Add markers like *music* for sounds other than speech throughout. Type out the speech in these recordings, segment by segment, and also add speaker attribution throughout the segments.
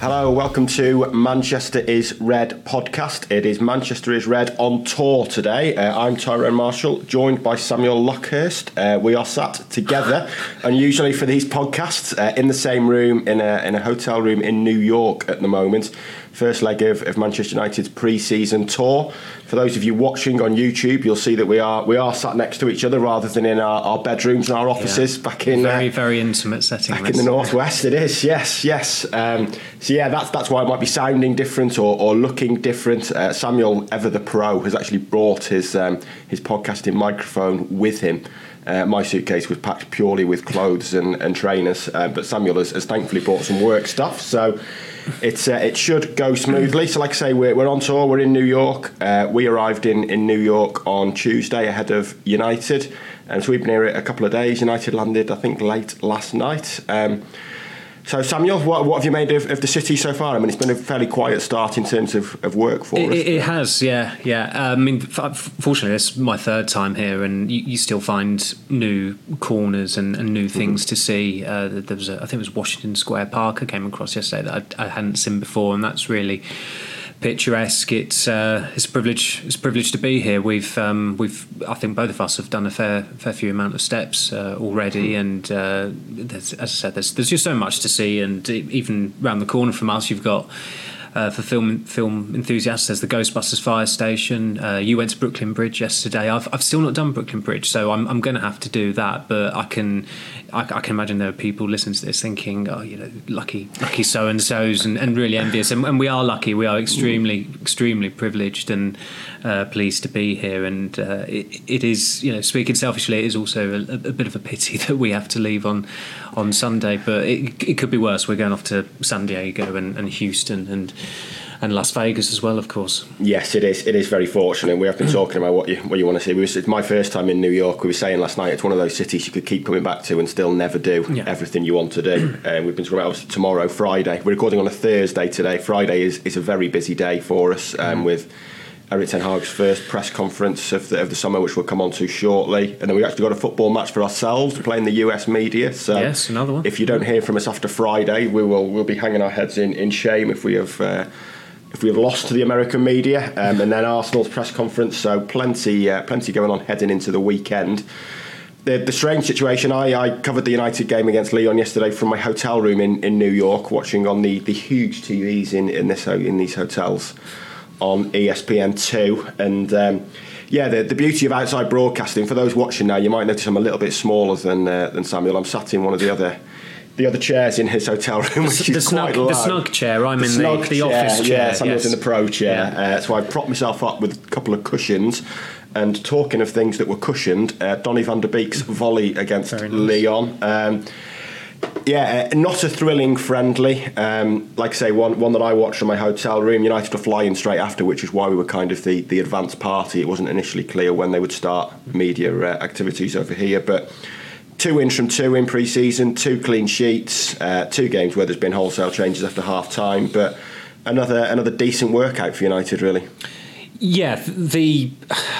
Speaker 1: Hello, welcome to Manchester is Red podcast. It is Manchester is Red on tour today. Uh, I'm Tyrone Marshall, joined by Samuel Luckhurst. Uh, we are sat together, unusually for these podcasts, uh, in the same room in a, in a hotel room in New York at the moment first leg of, of Manchester United's pre-season tour. For those of you watching on YouTube, you'll see that we are we are sat next to each other rather than in our, our bedrooms and our offices
Speaker 2: Yeah.
Speaker 1: back in
Speaker 2: very
Speaker 1: uh,
Speaker 2: very intimate setting.
Speaker 1: back in the northwest. It is yes, yes. Um, so yeah, that's that's why it might be sounding different or, or looking different. Uh, Samuel Ever the Pro has actually brought his um, his podcasting microphone with him. Uh, my suitcase was packed purely with clothes and, and trainers, uh, but Samuel has, has thankfully brought some work stuff. So it's uh, it should go smoothly. So, like I say, we're, we're on tour. We're in New York. Uh, we arrived in, in New York on Tuesday ahead of United, and so we've been here a couple of days. United landed, I think, late last night. Um, so, Samuel, what, what have you made of, of the city so far? I mean, it's been a fairly quiet start in terms of, of work for
Speaker 2: It,
Speaker 1: us.
Speaker 2: it, it has, yeah, yeah. Uh, I mean, f- fortunately, this is my third time here, and you, you still find new corners and, and new things to see. Uh, there was, a, I think it was Washington Square Park I came across yesterday that I, I hadn't seen before, and that's really picturesque. It's uh, it's a privilege. It's a privilege to be here. We've um, we've I think both of us have done a fair fair few amount of steps uh, already, and uh, there's, as I said, there's there's just so much to see, and even round the corner from us, you've got. Uh, for film film enthusiasts, there's the Ghostbusters fire station. Uh, you went to Brooklyn Bridge yesterday. I've, I've still not done Brooklyn Bridge, so I'm, I'm going to have to do that. But I can I, I can imagine there are people listening to this thinking, oh, you know, lucky lucky so and so's, and really envious. And, and we are lucky. We are extremely extremely privileged and uh, pleased to be here. And uh, it, it is, you know, speaking selfishly, it is also a, a bit of a pity *laughs* that we have to leave on on Sunday. But it, it could be worse. We're going off to San Diego and, and Houston and and Las Vegas as well, of course.
Speaker 1: Yes, it is. It is very fortunate. We have been talking about what you what you want to see. We was, it's my first time in New York. We were saying last night it's one of those cities you could keep coming back to and still never do
Speaker 2: Yeah.
Speaker 1: everything you want to do. And *clears throat* we've been talking about obviously tomorrow, Friday. We're recording on a Thursday today. Friday is, is a very busy day for us um, with. Erik Ten Hag's first press conference of the, of the summer, which we'll come on to shortly, and then we actually got a football match for ourselves, We're playing the US media. So,
Speaker 2: Yes, another one.
Speaker 1: If you don't hear from us after Friday, we will we'll be hanging our heads in, in shame if we have uh, if we have lost to the American media, um, and then Arsenal's press conference. So plenty, uh, plenty going on heading into the weekend. The, the strange situation. I, I covered the United game against Lyon yesterday from my hotel room in, in New York, watching on the, the huge TVs in in this in these hotels on E ESPN two, and. Um, yeah, the, the beauty of outside broadcasting for those watching now, you might notice I'm a little bit smaller than uh, than Samuel. I'm sat in one of the other the other chairs in his hotel room, *laughs* which
Speaker 2: the
Speaker 1: is
Speaker 2: snug,
Speaker 1: quite
Speaker 2: the snug chair. I'm in the, the office chair.
Speaker 1: Yeah, Samuel's
Speaker 2: yes.
Speaker 1: in the pro chair.
Speaker 2: Yeah.
Speaker 1: Uh, so I propped myself up with a couple of cushions. And talking of things that were cushioned, uh, Donny van der Beek's volley against
Speaker 2: nice.
Speaker 1: Lyon. Um, yeah, uh, not a thrilling friendly. Um, like I say, one one that I watched from my hotel room. United were flying straight after, which is why we were kind of the, the advanced party. It wasn't initially clear when they would start media uh, activities over here, but two wins from two in pre-season, two clean sheets, uh, two games where there's been wholesale changes after half time, but another another decent workout for United, really.
Speaker 2: Yeah, the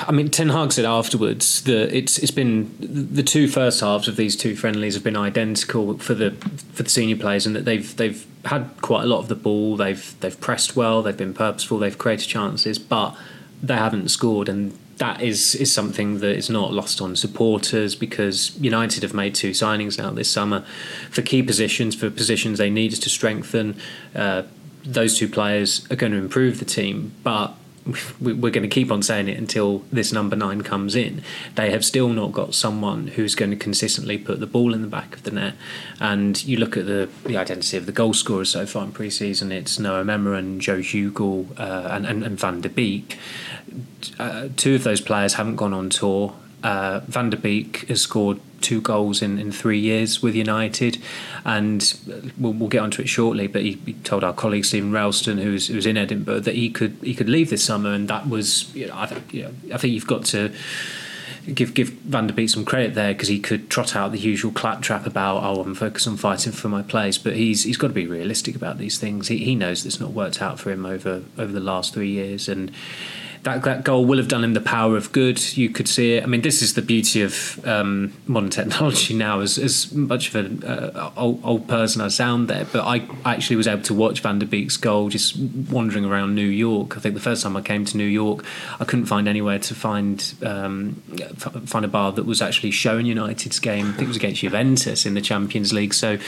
Speaker 2: I mean, Ten Hag said afterwards that it's it's been the two first halves of these two friendlies have been identical for the for the senior players, and that they've they've had quite a lot of the ball. They've they've pressed well. They've been purposeful. They've created chances, but they haven't scored, and that is is something that is not lost on supporters because United have made two signings now this summer for key positions for positions they needed to strengthen. Uh, those two players are going to improve the team, but we're going to keep on saying it until this number nine comes in. They have still not got someone who's going to consistently put the ball in the back of the net. And you look at the, the identity of the goal scorers so far in pre-season. It's Noam Emeran Joe Hugill uh, and, and, and Van der Beek. Uh, two of those players haven't gone on tour. Uh, Van der Beek has scored two goals in, in three years with United, and we'll, we'll get onto it shortly. But he, he told our colleague Stephen Railston, who was, in Edinburgh, that he could he could leave this summer, and that was you know, I think you know, I think you've got to give give Van der Beek some credit there because he could trot out the usual claptrap about oh I'm focused on fighting for my place, but he's he's got to be realistic about these things. He he knows that's not worked out for him over over the last three years, and that, that goal will have done him the power of good. You could see it. I mean, this is the beauty of um, modern technology *laughs* now. As, as much of an uh, old, old, person I sound there, but I actually was able to watch Van der Beek's goal just wandering around New York. I think the first time I came to New York, I couldn't find anywhere to find um, find a bar that was actually showing United's game. I think it was against Juventus in the Champions League. So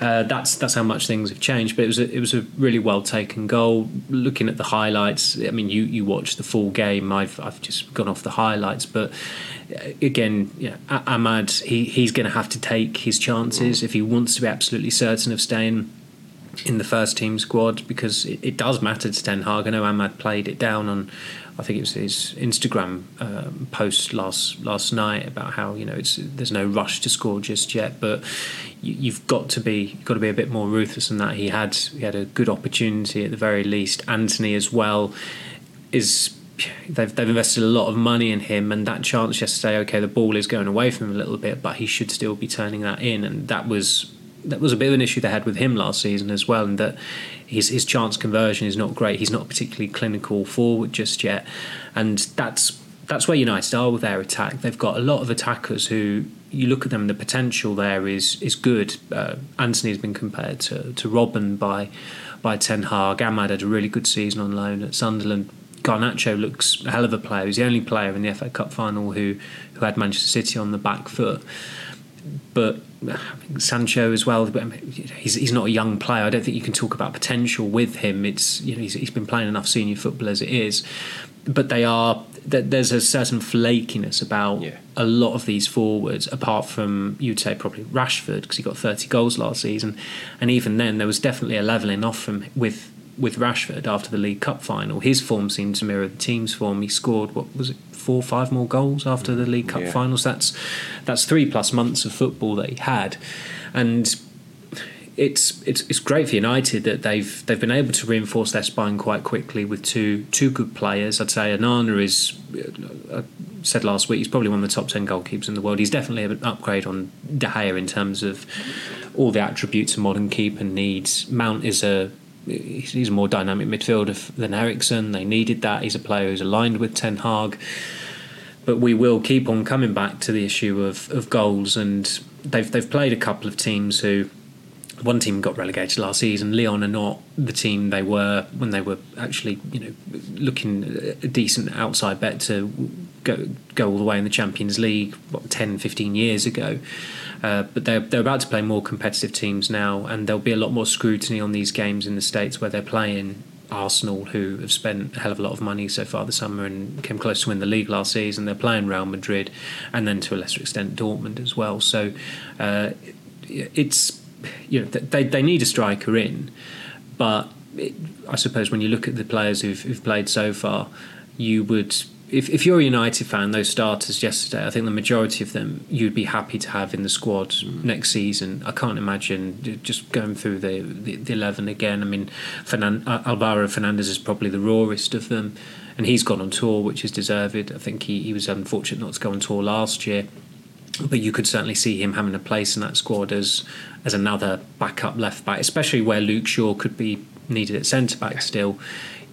Speaker 2: uh, that's that's how much things have changed. But it was a, it was a really well taken goal. Looking at the highlights, I mean, you you watch the full game. I've I've just gone off the highlights, but uh, again, yeah, Amad he he's going to have to take his chances if he wants to be absolutely certain of staying in the first team squad because it, it does matter to Ten Hag. I know Amad played it down on I think it was his Instagram um, post last last night about how you know it's there's no rush to score just yet, but you, have got to be got to be a bit more ruthless than that. He had he had a good opportunity at the very least. Antony as well is they've they've invested a lot of money in him, and that chance yesterday, okay, the ball is going away from him a little bit, but he should still be turning that in, and that was that was a bit of an issue they had with him last season as well, and that his his chance conversion is not great. He's not particularly clinical forward just yet, and that's that's where United are with their attack. They've got a lot of attackers who you look at them, the potential there is is good. Uh, Antony has been compared to to Robben by by Ten Hag. Amad had a really good season on loan at Sunderland. Garnacho looks a hell of a player. He's the only player in the FA Cup final who who had Manchester City on the back foot. But Sancho as well. Um, he's he's not a young player. I don't think you can talk about potential with him. It's you know he's, he's been playing enough senior football as it is, but they are there's a certain flakiness about yeah. a lot of these forwards. Apart from you'd say probably Rashford because he got 30 goals last season, and even then there was definitely a leveling off from with with Rashford after the League Cup final. His form seemed to mirror the team's form. He scored what was it four, five more goals after the League Cup yeah. finals. That's that's three plus months of football that he had, and it's it's it's great for United that they've they've been able to reinforce their spine quite quickly with two two good players. I'd say Onana is. Uh, I said last week he's probably one of the top ten goalkeepers in the world. He's definitely an upgrade on De Gea in terms of all the attributes a modern keeper needs. Mount is a he's a more dynamic midfielder than Eriksen. They needed that. He's a player who's aligned with Ten Hag. But we will keep on coming back to the issue of, of goals, and they've they've played a couple of teams who. One team got relegated last season. Lyon are not the team they were when they were actually, you know, looking a decent outside bet to go go all the way in the Champions League what, 10, 15 years ago. Uh, but they're, they're about to play more competitive teams now, and there'll be a lot more scrutiny on these games in the States where they're playing Arsenal, who have spent a hell of a lot of money so far this summer and came close to win the league last season. They're playing Real Madrid, and then to a lesser extent Dortmund as well. So uh, it's you know they they need a striker in, but it, I suppose when you look at the players who've, who've played so far, you would if, if you're a United fan, those starters yesterday, I think the majority of them you'd be happy to have in the squad mm. next season. I can't imagine just going through the, the, the 11 again. I mean, Fernan- Alvaro Fernandez is probably the rawest of them, and he's gone on tour, which is deserved. I think he, he was unfortunate not to go on tour last year. But you could certainly see him having a place in that squad as as another backup left back, especially where Luke Shaw could be needed at centre back still.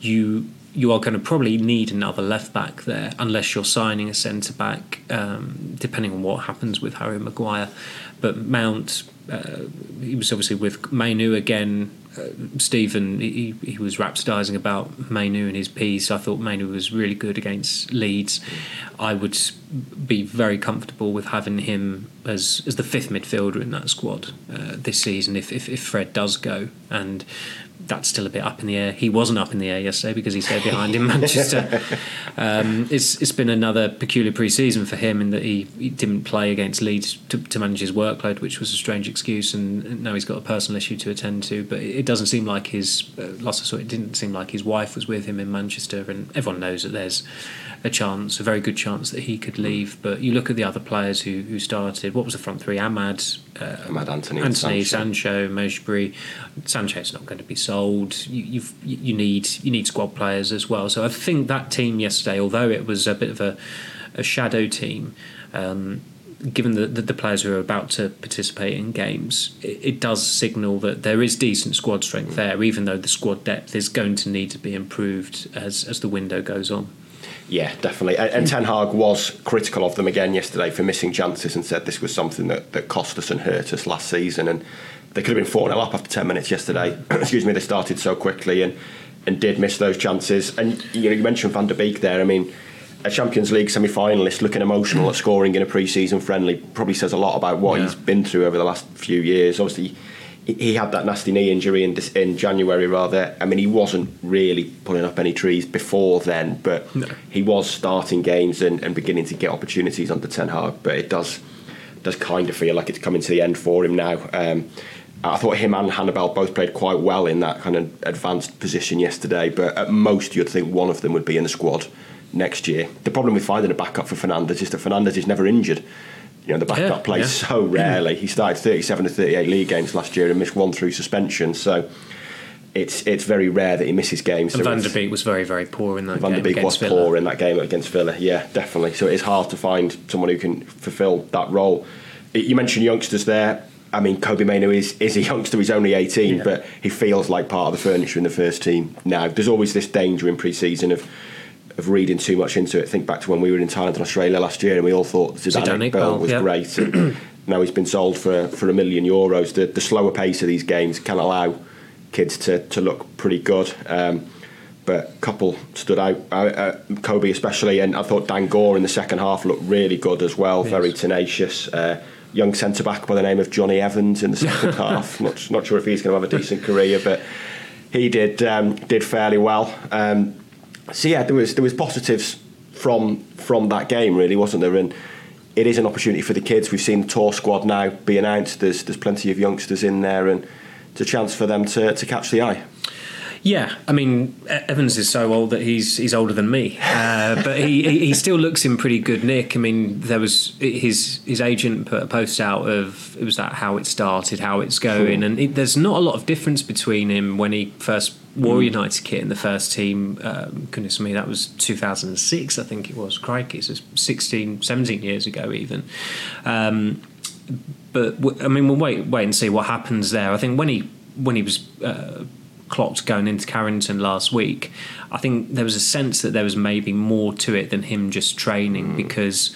Speaker 2: You you are going to probably need another left back there unless you're signing a centre back, um, depending on what happens with Harry Maguire. But Mount, uh, he was obviously with Mainoo again. Uh, Stephen, he, he was rhapsodising about Mainoo in his piece. I thought Mainoo was really good against Leeds. I would be very comfortable with having him as as the fifth midfielder in that squad uh, this season if, if, if Fred does go. And that's still a bit up in the air. He wasn't up in the air yesterday because he stayed behind in *laughs* Manchester. Um, it's it's been another peculiar pre-season for him in that he, he didn't play against Leeds to, to, manage his workload, which was a strange excuse, and now he's got a personal issue to attend to. But it doesn't seem like his uh, last I saw it didn't seem like his wife was with him in Manchester, and everyone knows that there's a chance, a very good chance that he could leave. But you look at the other players who who started. What was the front three? Amad,
Speaker 1: uh, Amad Antony,
Speaker 2: Antony, Sancho, Mejbri. Sancho's not going to be sold. You, you need you need squad players as well. So I think that team yesterday, although it was a bit of a, a shadow team. Um, given the, the, the, players who are about to participate in games, it, it, does signal that there is decent squad strength there, even though the squad depth is going to need to be improved as, as the window goes on.
Speaker 1: Yeah, definitely. And, and Ten Hag was critical of them again yesterday for missing chances and said this was something that, that cost us and hurt us last season. And they could have been 4 0 up after 10 minutes yesterday. *clears throat* Excuse me, they started so quickly and, and did miss those chances. And you know, you mentioned Van der Beek there. I mean, a Champions League semi finalist looking emotional at scoring in a pre season friendly probably says a lot about what
Speaker 2: Yeah.
Speaker 1: he's been through over the last few years. Obviously, he- had that nasty knee injury in, in January, rather. I mean, he wasn't really pulling up any trees before then, but
Speaker 2: No.
Speaker 1: he was starting games and, and beginning to get opportunities under Ten Hag. But it does does kind of feel like it's coming to the end for him now. Um, I thought him and Hannibal both played quite well in that kind of advanced position yesterday, but at most you'd think one of them would be in the squad next year. The problem with finding a backup for Fernandes is that Fernandes is never injured. You know, the backup
Speaker 2: Yeah,
Speaker 1: plays
Speaker 2: yeah.
Speaker 1: so rarely. He started 37 to 38 league games last year and missed one through suspension, so it's it's very rare that he misses games.
Speaker 2: And
Speaker 1: So
Speaker 2: Van der Beek was very, very poor in that
Speaker 1: Van der
Speaker 2: game
Speaker 1: Beek was
Speaker 2: Villa.
Speaker 1: poor in that game against Villa. Yeah, definitely. So it is hard to find someone who can fulfil that role. You mentioned youngsters there. I mean, Kobbie Mainoo is, is a youngster. He's only 18,
Speaker 2: Yeah.
Speaker 1: but he feels like part of the furniture in the first team now. There's always this danger in pre-season of of reading too much into it. Think back to when we were in Thailand and Australia last year, and we all thought Zidane, Iqbal, was
Speaker 2: yeah.
Speaker 1: great. And *clears throat* now he's been sold for, for a million euros. The, the slower pace of these games can allow kids to, to look pretty good. Um, but a couple stood out, uh, uh, Kobbie especially, and I thought Dan Gore in the second half looked really good as well, very tenacious. Uh, young centre back by the name of Johnny Evans in the second *laughs* half. Not not sure if he's going to have a decent career, but he did um, did fairly well. Um, so yeah, there was there was positives from from that game, really, wasn't there? And it is an opportunity for the kids. We've seen the tour squad now be announced. There's there's plenty of youngsters in there, and it's a chance for them to, to catch the eye.
Speaker 2: Yeah, I mean Evans is so old that he's he's older than me, uh, but he, he he still looks in pretty good nick. I mean, there was his his agent put a post out of it was that how it started, how it's going, and it, there's not a lot of difference between him when he first wore
Speaker 1: Mm.
Speaker 2: United kit in the first team. Um, goodness me, that was 2006, I think it was. Crikey, it's 16, 17 years ago even. Um, but I mean, we'll wait, wait and see what happens there. I think when he when he was uh, clocked going into Carrington last week, I think there was a sense that there was maybe more to it than him just training mm. because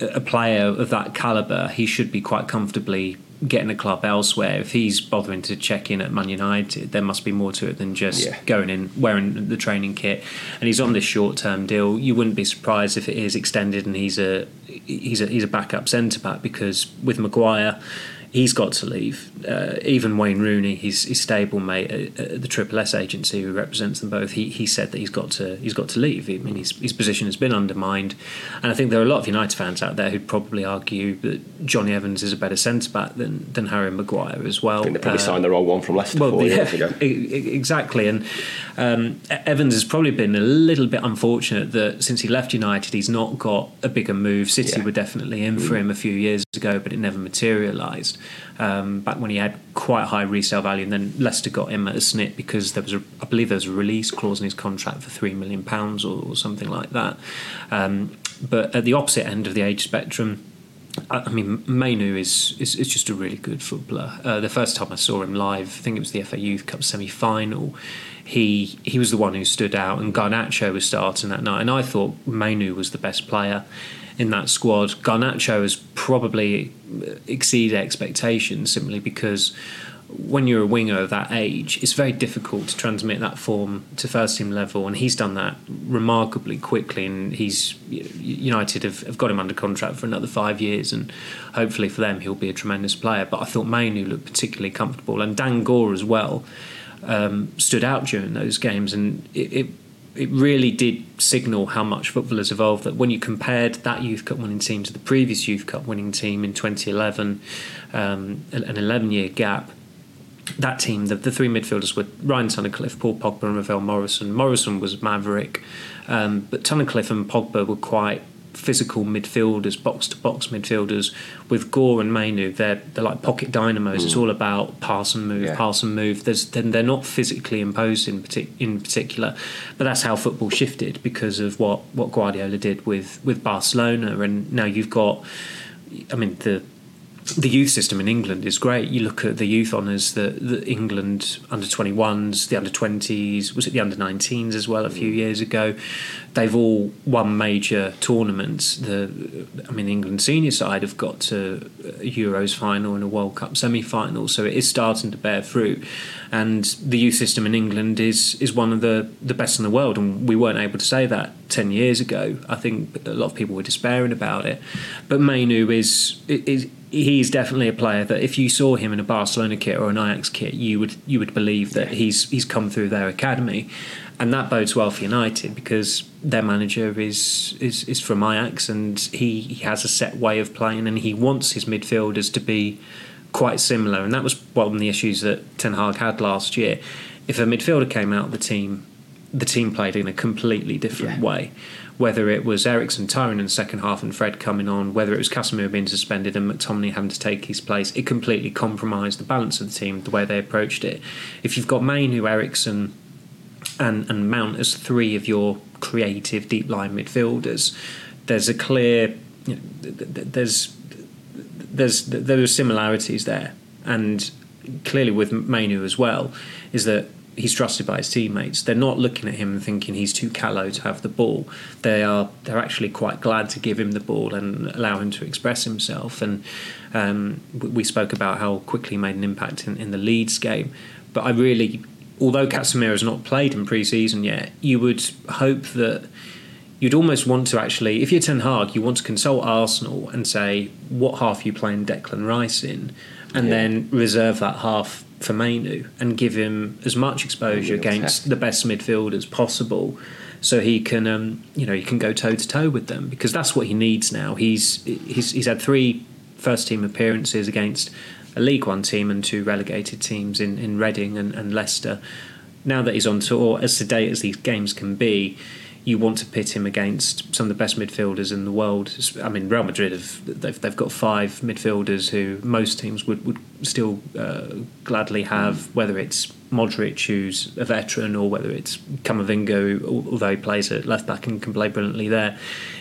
Speaker 2: a player of that caliber, he should be quite comfortably getting a club elsewhere. If he's bothering to check in at Man United, there must be more to it than just
Speaker 1: Yeah.
Speaker 2: going in wearing the training kit. And he's on this short-term deal. You wouldn't be surprised if it is extended and he's a he's a he's a backup centre back because with Maguire. He's got to leave. Uh, even Wayne Rooney, his, his stable mate at, at the Triple S agency who represents them both, he, he said that he's got to he's got to leave. I mean, his, his position has been undermined, and I think there are a lot of United fans out there who'd probably argue that Johnny Evans is a better centre back than than Harry Maguire as well.
Speaker 1: I think they probably
Speaker 2: Uh,
Speaker 1: signed the wrong one from Leicester four
Speaker 2: yeah,
Speaker 1: years ago.
Speaker 2: exactly. And um, Evans has probably been a little bit unfortunate that since he left United, he's not got a bigger move. City
Speaker 1: Yeah. Mm.
Speaker 2: were definitely in for him a few years ago, but it never materialised. Um, back when he had quite high resale value, and then Leicester got him at a snip because there was a, I believe there was a release clause in his contract for three million pounds or, or something like that. Um, but at the opposite end of the age spectrum. I mean, Mainoo is, is is just a really good footballer. Uh, the first time I saw him live, I think it was the FA Youth Cup semi final. He he was the one who stood out, and Garnacho was starting that night, and I thought Mainoo was the best player in that squad. Garnacho has probably exceeded expectations simply because when you're a winger of that age, it's very difficult to transmit that form to first team level, and he's done that remarkably quickly. And he's United have, have got him under contract for another five years, and hopefully for them he'll be a tremendous player. But I thought Mainoo looked particularly comfortable, and Dan Gore as well um, stood out during those games, and it. it it really did signal how much football has evolved. That when you compared that Youth Cup winning team to the previous Youth Cup winning team in 2011, um, an 11 year gap, that team, the, the three midfielders were Ryan Tunnicliffe, Paul Pogba, and Ravel Morrison. Morrison was maverick, um, but Tunnicliffe and Pogba were quite physical midfielders, box to box midfielders. With Gore and Mainoo, they're they're like pocket dynamos. It's hmm. all about pass and move,
Speaker 1: Yeah.
Speaker 2: pass and move. There's then they're not physically imposed in partic- in particular, but that's how football shifted because of what what Guardiola did with with Barcelona, and now you've got, I mean the the youth system in England is great. You look at the youth honours, the, the England under 21s, the under 20s, was it the under 19s as well a few hmm. years ago? They've all won major tournaments. The, I mean, the England senior side have got to a Euros final and a World Cup semi final, so it is starting to bear fruit. And the youth system in England is is one of the, the best in the world, and we weren't able to say that 10 years ago. I think a lot of people were despairing about it. But Mainoo is, is he's definitely a player that if you saw him in a Barcelona kit or an Ajax kit, you would you would believe that he's he's come through their academy, and that bodes well for United because their manager is is is from Ajax and he, he has a set way of playing and he wants his midfielders to be quite similar, and that was one of the issues that Ten Hag had last year. If a midfielder came out of the team, the team played in a completely different
Speaker 1: Yeah.
Speaker 2: way whether it was Eriksen tiring in the second half and Fred coming on, whether it was Casemiro being suspended and McTominay having to take his place, it completely compromised the balance of the team, the way they approached it. If you've got Mainoo, Eriksen, and, and Mount as three of your creative deep line midfielders, there's a clear, there's there's there are similarities there, and clearly with Mainoo as well, is that he's trusted by his teammates. They're not looking at him and thinking he's too callow to have the ball. They are they're actually quite glad to give him the ball and allow him to express himself. And um, we we spoke about how quickly he made an impact in, in the Leeds game. But I really, although Casemiro has not played in pre-season yet, you would hope that you'd almost want to actually, if you're Ten Hag, you want to consult Arsenal and say what half you playing Declan Rice in, and
Speaker 1: Yeah.
Speaker 2: then reserve that half for Mainoo and give him as much exposure against the best midfielders possible, so he can, um, you know, he can go toe to toe with them because that's what he needs now. He's he's he's had three first team appearances against a League One team and two relegated teams in in Reading and, and Leicester. Now that he's on tour, as sedate as these games can be, you want to pit him against some of the best midfielders in the world. I mean, Real Madrid have they've, they've got five midfielders who most teams would would still uh, gladly have, whether it's Modric, who's a veteran, or whether it's Camavinga, who, although he plays at left back and can play brilliantly there.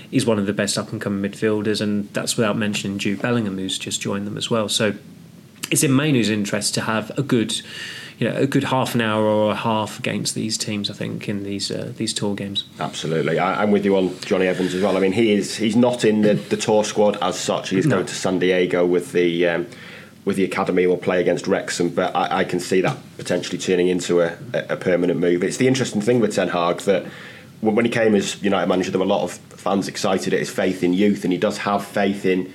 Speaker 2: He's one of the best up and coming midfielders, and that's without mentioning Jude Bellingham, who's just joined them as well. So it's in Mainoo's interest to have a good, you know, a good half an hour or a half against these teams. I think in these uh, these tour games.
Speaker 1: Absolutely, I, I'm with you on Johnny Evans as well. I mean, he is he's not in the, the tour squad as such. He's
Speaker 2: No.
Speaker 1: going to San Diego with the um, with the academy. Will play against Wrexham, but I, I can see that potentially turning into a, a permanent move. It's the interesting thing with Ten Hag that when he came as United manager, there were a lot of fans excited at his faith in youth, and he does have faith in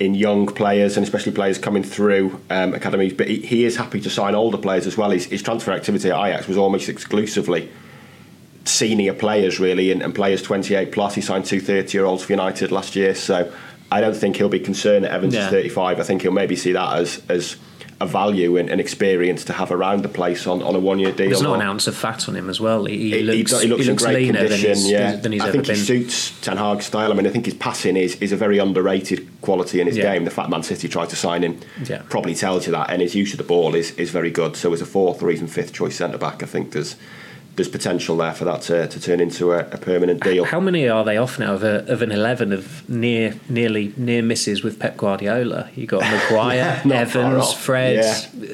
Speaker 1: in young players and especially players coming through um, academies. But he, he is happy to sign older players as well. His, his transfer activity at Ajax was almost exclusively senior players really and, and players 28 plus he signed two 30 year olds for United last year so I don't think he'll be concerned that Evans
Speaker 2: Yeah.
Speaker 1: is 35 I think he'll maybe see that as as a value and, and experience to have around the place on, on a one year deal
Speaker 2: There's not an ounce of fat on him as well. He, he
Speaker 1: he,
Speaker 2: looks
Speaker 1: he, he looks in great
Speaker 2: leaner
Speaker 1: condition.
Speaker 2: than he's,
Speaker 1: yeah,
Speaker 2: than he's
Speaker 1: I
Speaker 2: ever
Speaker 1: think
Speaker 2: been.
Speaker 1: he suits Ten Hag's style. I mean, I think his passing is is a very underrated quality in his
Speaker 2: Yeah.
Speaker 1: game. The fact Man City tried to sign him
Speaker 2: Yeah.
Speaker 1: probably tells you that, and his use of the ball is is very good. So as a fourth or even fifth choice centre back, I think there's there's potential there for that to, to turn into a, a permanent deal.
Speaker 2: How many are they off now of, a, of an eleven of near nearly near misses with Pep Guardiola? You got *laughs* Maguire,
Speaker 1: far
Speaker 2: Evans. Fred,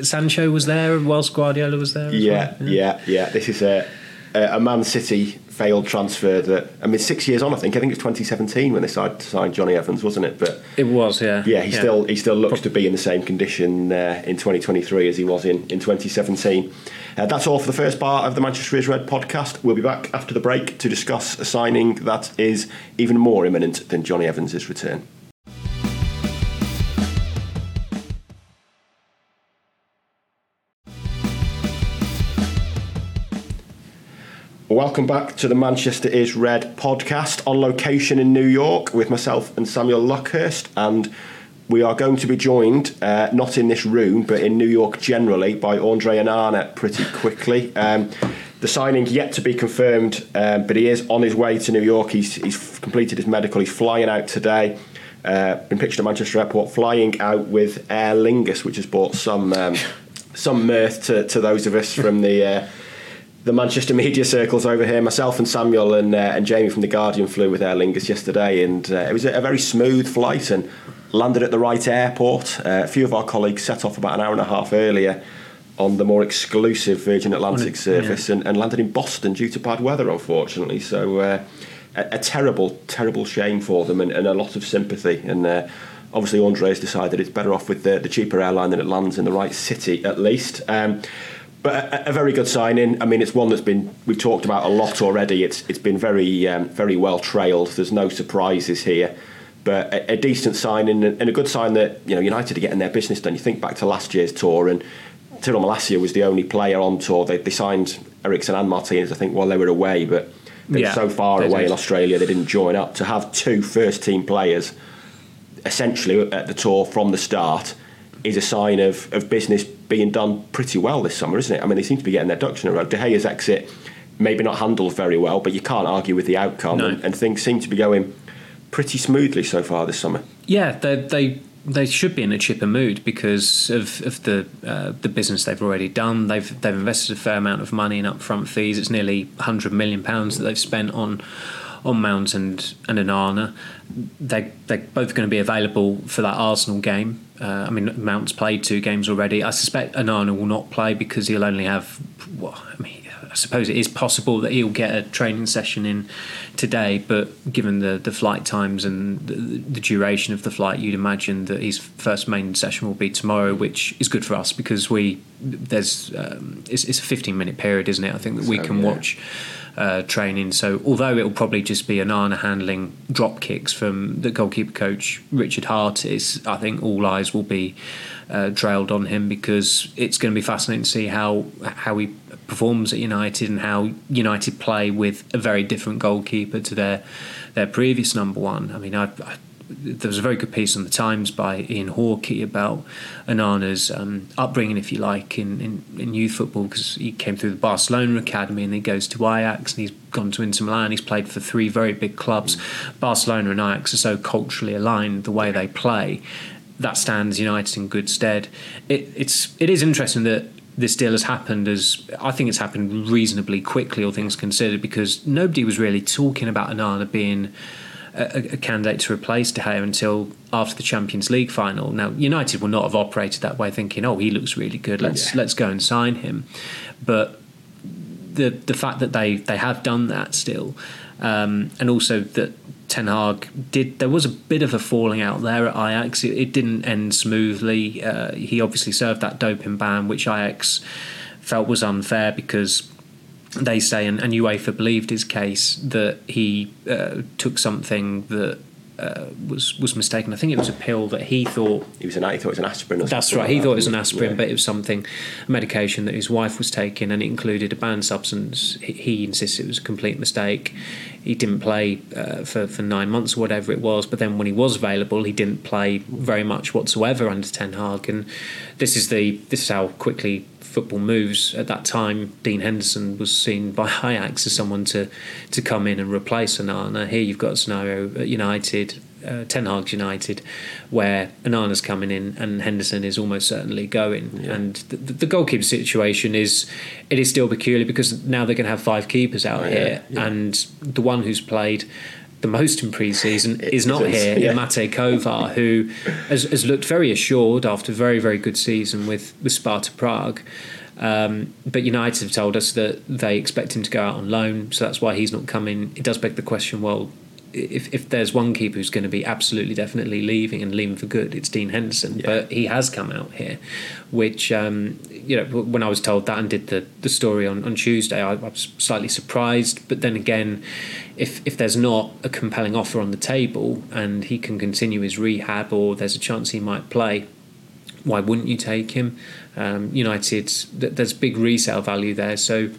Speaker 2: Sancho was there whilst Guardiola was there. as
Speaker 1: Yeah,
Speaker 2: well.
Speaker 1: yeah, yeah. This is a a Man City failed transfer that I mean six years on. I think I think it's 2017 when they signed, signed Johnny Evans, wasn't it? But
Speaker 2: It was, yeah.
Speaker 1: yeah, he still he still looks to be in the same condition uh, in 2023 as he was in in 2017. Uh, that's all for the first part of the Manchester is Red podcast. We'll be back after the break to discuss a signing that is even more imminent than Johnny Evans' return. Welcome back to the Manchester is Red podcast on location in New York with myself and Samuel Luckhurst. And we are going to be joined, uh, not in this room, but in New York generally, by Andre Onana pretty quickly. Um, the signing yet to be confirmed, um, but he is on his way to New York. He's, he's completed his medical, he's flying out today. Uh, been pictured at Manchester Airport, flying out with Aer Lingus, which has brought some um, some mirth to, to those of us from the uh, the Manchester media circles over here. Myself and Samuel and uh, and Jamie from the Guardian flew with Aer Lingus yesterday, and uh, it was a, a very smooth flight and landed at the right airport. Uh, a few of our colleagues set off about an hour and a half earlier on the more exclusive Virgin Atlantic service yeah. and, and, landed in Boston due to bad weather, unfortunately. So uh, a, a, terrible, terrible shame for them and, and a lot of sympathy. And uh, obviously, Andre's decided it's better off with the, the cheaper airline than it lands in the right city at least. Um, but a, a, very good signing. I mean, it's one that's been we've talked about a lot already. It's it's been very um, very well trailed. There's no surprises here, but a, a decent signing and, a good sign that you know United are getting their business done. You think back to last year's tour and Tyrell Malacia was the only player on tour. They, they signed Eriksen and Martinez, I think, while they were away, but they yeah, were so far away did. in Australia they didn't join up. To have two first team players essentially at the tour from the start is a sign of, of business being done pretty well this summer, isn't it? I mean, they seem to be getting their ducks in a row. De Gea's exit maybe not handled very well, but you can't argue with the outcome, no. and, and, things seem to be going pretty smoothly so far this summer.
Speaker 2: Yeah, they, they they should be in a chipper mood because of, of the uh, the business they've already done. They've they've invested a fair amount of money in upfront fees. It's nearly hundred million pounds that they've spent on on Mount and and Onana. They they're both going to be available for that Arsenal game. Uh, I mean, Mount's played two games already. I suspect Onana will not play because he'll only have. Well, I mean, I suppose it is possible that he'll get a training session in today, but given the, the flight times and the, the duration of the flight, you'd imagine that his first main session will be tomorrow, which is good for us because we there's um, it's, it's, a 15 minute period, isn't it? I think that we can yeah. watch. Uh, training. So although it'll probably just be Onana handling drop kicks from the goalkeeper coach Richard Hartis, I think all eyes will be uh, trailed on him because it's going to be fascinating to see how how he performs at United and how United play with a very different goalkeeper to their their previous number one. I mean, I, I, there was a very good piece on the Times by Ian Hawkey about Onana's um, upbringing, if you like, in, in, in youth football because he came through the Barcelona academy and he goes to Ajax and he's gone to Inter Milan. He's played for three very big clubs. Barcelona and Ajax are so culturally aligned the way they play. That stands United in good stead. It, it's it is interesting that this deal has happened as I think it's happened reasonably quickly, all things considered, because nobody was really talking about Onana being a, a, candidate to replace De Gea until after the Champions League final. Now, United will not have operated that way, thinking, "Oh, he looks really good. Let's yeah. let's go and sign him." But the the fact that they they have done that still, um, and also that Ten Hag did. There was a bit of a falling out there at Ajax. It, it didn't end smoothly. Uh, he obviously served that doping ban, which Ajax felt was unfair because they say, and, and UEFA believed his case that he uh, took something that uh, was was mistaken. I think it was a pill that he thought
Speaker 1: he was an he thought it was an aspirin.
Speaker 2: that's right. He thought it was an aspirin, yeah. but it was something, a medication that his wife was taking, and it included a banned substance. He, he insisted it was a complete mistake. He didn't play uh, for for nine months or whatever it was. But then when he was available, he didn't play very much whatsoever under Ten Hag. And this is the this is how quickly football moves. At that time, Dean Henderson was seen by Ajax as someone to to come in and replace Onana. Here you've got a scenario at United, uh, Ten Hag's United, where Onana's coming in and Henderson is almost certainly going. Yeah. And the, the, goalkeeper situation is it is still peculiar because now they're going to have five keepers out oh, here, yeah, yeah. and the one who's played the most in pre-season is not here. Yeah. Matej Kovar, who has, has, looked very assured after a very very good season with with Sparta Prague. Um, but United have told us that they expect him to go out on loan, so that's why he's not coming. It does beg the question: Well, if, if there's one keeper who's going to be absolutely definitely leaving and leaving for good, it's Dean Henderson. Yeah. But he has come out here, which um, you know when I was told that and did the, the story on, on Tuesday, I, I, was slightly surprised. But then again, if if there's not a compelling offer on the table and he can continue his rehab or there's a chance he might play, why wouldn't you take him? Um, United, there's big resale value there, so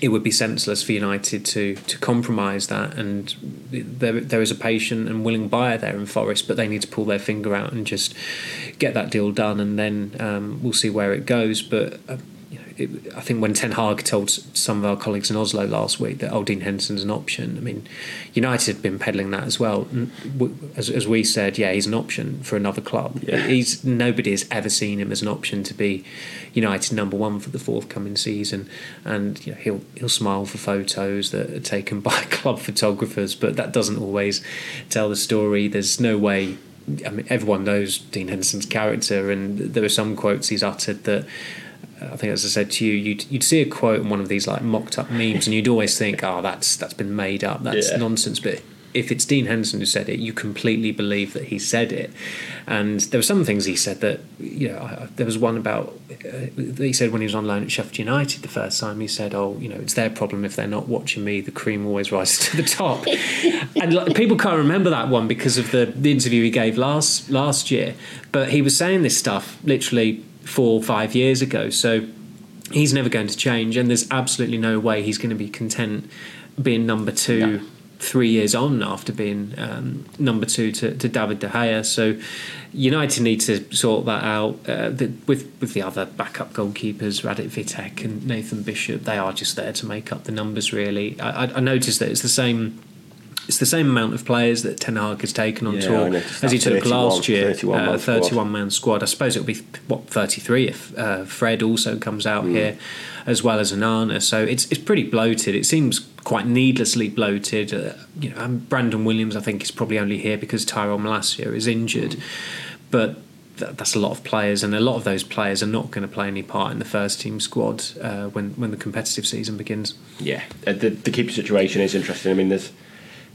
Speaker 2: it would be senseless for United to to compromise that. And there there is a patient and willing buyer there in Forest, but they need to pull their finger out and just get that deal done, and then um, we'll see where it goes. But uh, it, I think when Ten Hag told some of our colleagues in Oslo last week that Dean Henderson's an option, I mean, United have been peddling that as well. As, as we said, yeah, he's an option for another club. Yeah. He's nobody has ever seen him as an option to be United number one for the forthcoming season, and you know, he'll he'll smile for photos that are taken *laughs* by club photographers, but that doesn't always tell the story. There's no way I mean, everyone knows Dean Henderson's character, and there are some quotes he's uttered that I think, as I said to you, you'd, you'd see a quote in one of these like mocked up memes, and you'd always think, "Oh, that's that's been made up. That's
Speaker 1: Yeah.
Speaker 2: nonsense." But if it's Dean Henderson who said it, you completely believe that he said it. And there were some things he said that you know. I, there was one about uh, that he said when he was on loan at Sheffield United the first time. He said, "Oh, you know, it's their problem if they're not watching me. The cream always rises to the top." *laughs* and like, people can't remember that one because of the, the interview he gave last last year. But he was saying this stuff literally four or five years ago. So he's never going to change, and there's absolutely no way he's going to be content being number two
Speaker 1: No.
Speaker 2: three years on after being um, number two to, to David De Gea. So United need to sort that out uh, the, with with the other backup goalkeepers, Radek Vitek and Nathan Bishop. They are just there to make up the numbers. Really, I, I noticed that it's the same. It's the same amount of players that Ten Hag has taken on
Speaker 1: Yeah,
Speaker 2: tour as he took
Speaker 1: 31
Speaker 2: last year.
Speaker 1: 31
Speaker 2: uh,
Speaker 1: man squad.
Speaker 2: 31 man squad. I suppose it'll be what 33 if uh, Fred also comes out here, as well as Onana. So it's it's pretty bloated. It seems quite needlessly bloated. Uh, you know, and Brandon Williams, I think, is probably only here because Tyrell Malacia is injured,
Speaker 1: Hmm.
Speaker 2: but. That, that's a lot of players, and a lot of those players are not going to play any part in the first team squad uh, when when the competitive season begins.
Speaker 1: Yeah, uh, the, the keeper situation is interesting. I mean, there's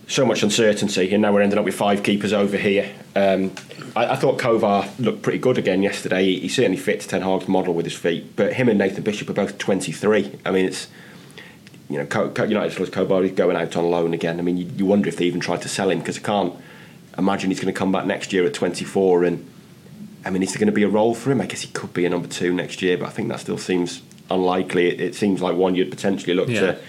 Speaker 1: so much uncertainty, and now we're ending up with five keepers over here. Um, I, I thought Kovar looked pretty good again yesterday. He, he certainly fits Ten Hag's model with his feet, but him and Nathan Bishop are both 23. I mean, it's you know, Co- Co- plus Kovar going out on loan again. I mean, you, you wonder if they even tried to sell him because I can't imagine he's going to come back next year at 24 and. I mean, is there going to be a role for him? I guess he could be a number two next year, but I think that still seems unlikely. It, it seems like one you'd potentially look
Speaker 2: Yeah.
Speaker 1: to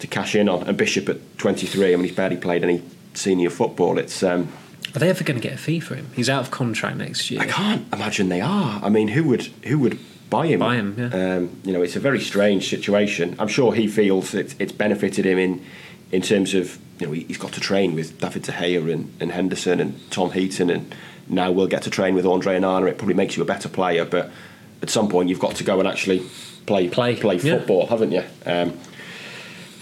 Speaker 1: to cash in on. And Bishop at 23, I mean, he's barely played any senior football. It's um,
Speaker 2: Are they ever going to get a fee for him? He's out of contract next year.
Speaker 1: I can't imagine they are. I mean, who would who would buy him?
Speaker 2: Buy him, yeah.
Speaker 1: Um, you know, it's a very strange situation. I'm sure he feels it's, it's benefited him in in terms of you know he, he's got to train with David De Gea and, and Henderson and Tom Heaton, and now we'll get to train with Andre Onana. It probably makes you a better player, but at some point you've got to go and actually play
Speaker 2: Play,
Speaker 1: play
Speaker 2: yeah.
Speaker 1: football, haven't you? Um,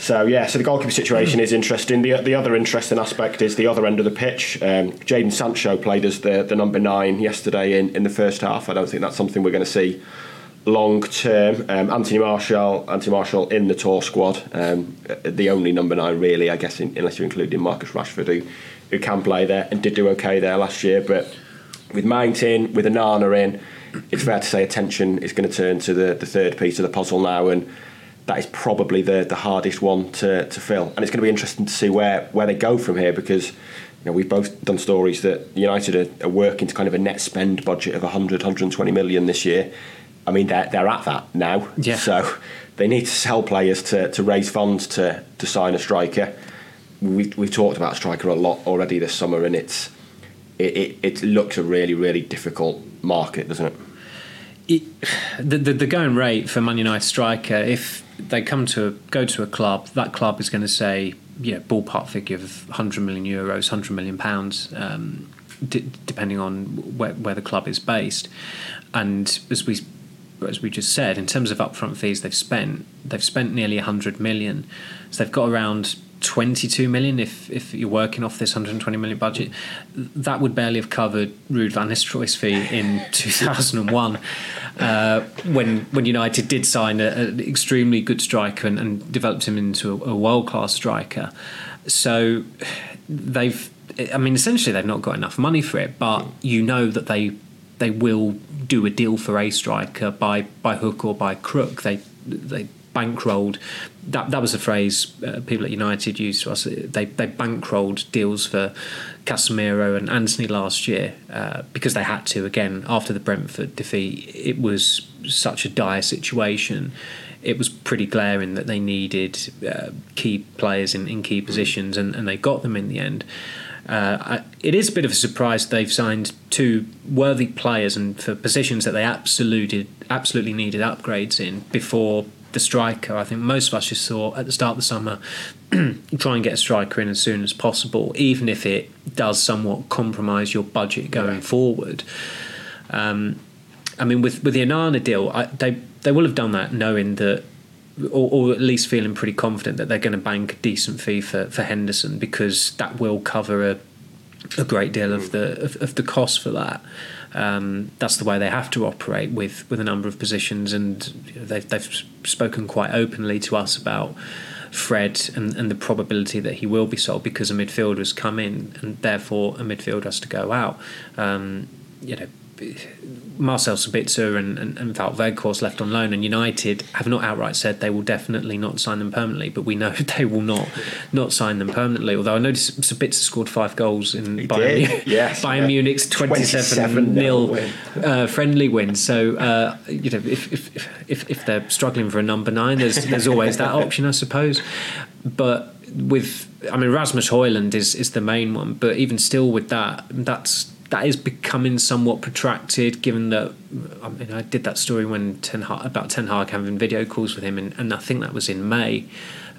Speaker 1: so yeah, so the goalkeeper situation is interesting. The the other interesting aspect is the other end of the pitch. Um, Jadon Sancho played as the, the number nine yesterday in, in the first half. I don't think that's something we're going to see long term. Um, Anthony Martial, Anthony Martial in the tour squad, um, the only number nine really, I guess, in, unless you're including Marcus Rashford, who who can play there and did do okay there last year. But with Mount in, with Onana in, it's fair to say attention is going to turn to the, the third piece of the puzzle now, and that is probably the, the hardest one to, to fill. And it's going to be interesting to see where, where they go from here because you know, we've both done stories that United are, are working to kind of a net spend budget of 100, 120 million this year. I mean, they're, they're at that now.
Speaker 2: Yeah.
Speaker 1: So they need to sell players to, to raise funds to, to sign a striker. We've, we've talked about striker a lot already this summer, and it's it, it, it looks a really, really difficult market, doesn't it?
Speaker 2: The, the the going rate for Man United striker, if they come to a, go to a club, that club is going to say, yeah, ballpark figure of 100 million euros, 100 million pounds, um, d- depending on where, where the club is based. And as we as we just said, in terms of upfront fees they've spent, they've spent nearly 100 million. So they've got around 22 million if, if you're working off this 120 million budget. That would barely have covered Ruud van Nistelrooy's fee in *laughs* 2001 uh, when when United did sign an extremely good striker and, and developed him into a, a world class striker. So they've, I mean, essentially they've not got enough money for it, but you know that they they will do a deal for a striker by by hook or by crook. They they bankrolled that that was a phrase uh, people at United used to us. They they bankrolled deals for Casemiro and Antony last year uh, because they had to. Again, after the Brentford defeat, it was such a dire situation. It was pretty glaring that they needed uh, key players in, in key positions, and, and they got them in the end. Uh, it is a bit of a surprise they've signed two worthy players and for positions that they absolutely absolutely needed upgrades in before the striker. I think most of us just thought at the start of the summer, *clears throat* try and get a striker in as soon as possible, even if it does somewhat compromise your budget going forward. Um, I mean, with with the Onana deal, I, they they will have done that knowing that, or, or at least feeling pretty confident that they're going to bank a decent fee for, for Henderson because that will cover a a great deal of the of, of the cost for that. Um, that's the way they have to operate with with a number of positions, and they've they've spoken quite openly to us about Fred and, and the probability that he will be sold because a midfielder has come in and therefore a midfielder has to go out. Um, you know, Marcel Sabitzer and, and, and Wout Weghorst left on loan, and United have not outright said they will definitely not sign them permanently, but we know *laughs* they will not not sign them permanently. Although I noticed Sabitzer scored five goals in
Speaker 1: He
Speaker 2: Bayern,
Speaker 1: did, yes, *laughs*
Speaker 2: Bayern
Speaker 1: yeah.
Speaker 2: Munich's 27
Speaker 1: 27
Speaker 2: nil
Speaker 1: win.
Speaker 2: uh, friendly win. So uh, you know, if, if if if they're struggling for a number nine, there's there's always that option, I suppose. But with, I mean, Rasmus Hojlund is is the main one. But even still, with that, that's that is becoming somewhat protracted. Given that, I mean, I did that story when Ten Hag, about Ten Hag having video calls with him, and, and I think that was in May,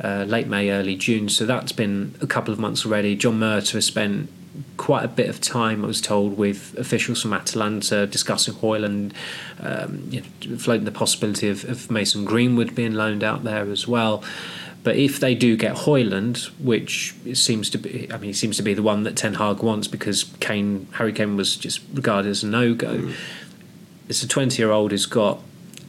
Speaker 2: uh, late May, early June. So that's been a couple of months already. John Murtough has spent quite a bit of time, I was told, with officials from Atalanta discussing Hojlund, um, you know, floating the possibility of, of Mason Greenwood being loaned out there as well. But if they do get Hojlund, which seems to be, I mean, he seems to be the one that Ten Hag wants because Kane, Harry Kane was just regarded as a no go. Mm. It's a 20 year old who's got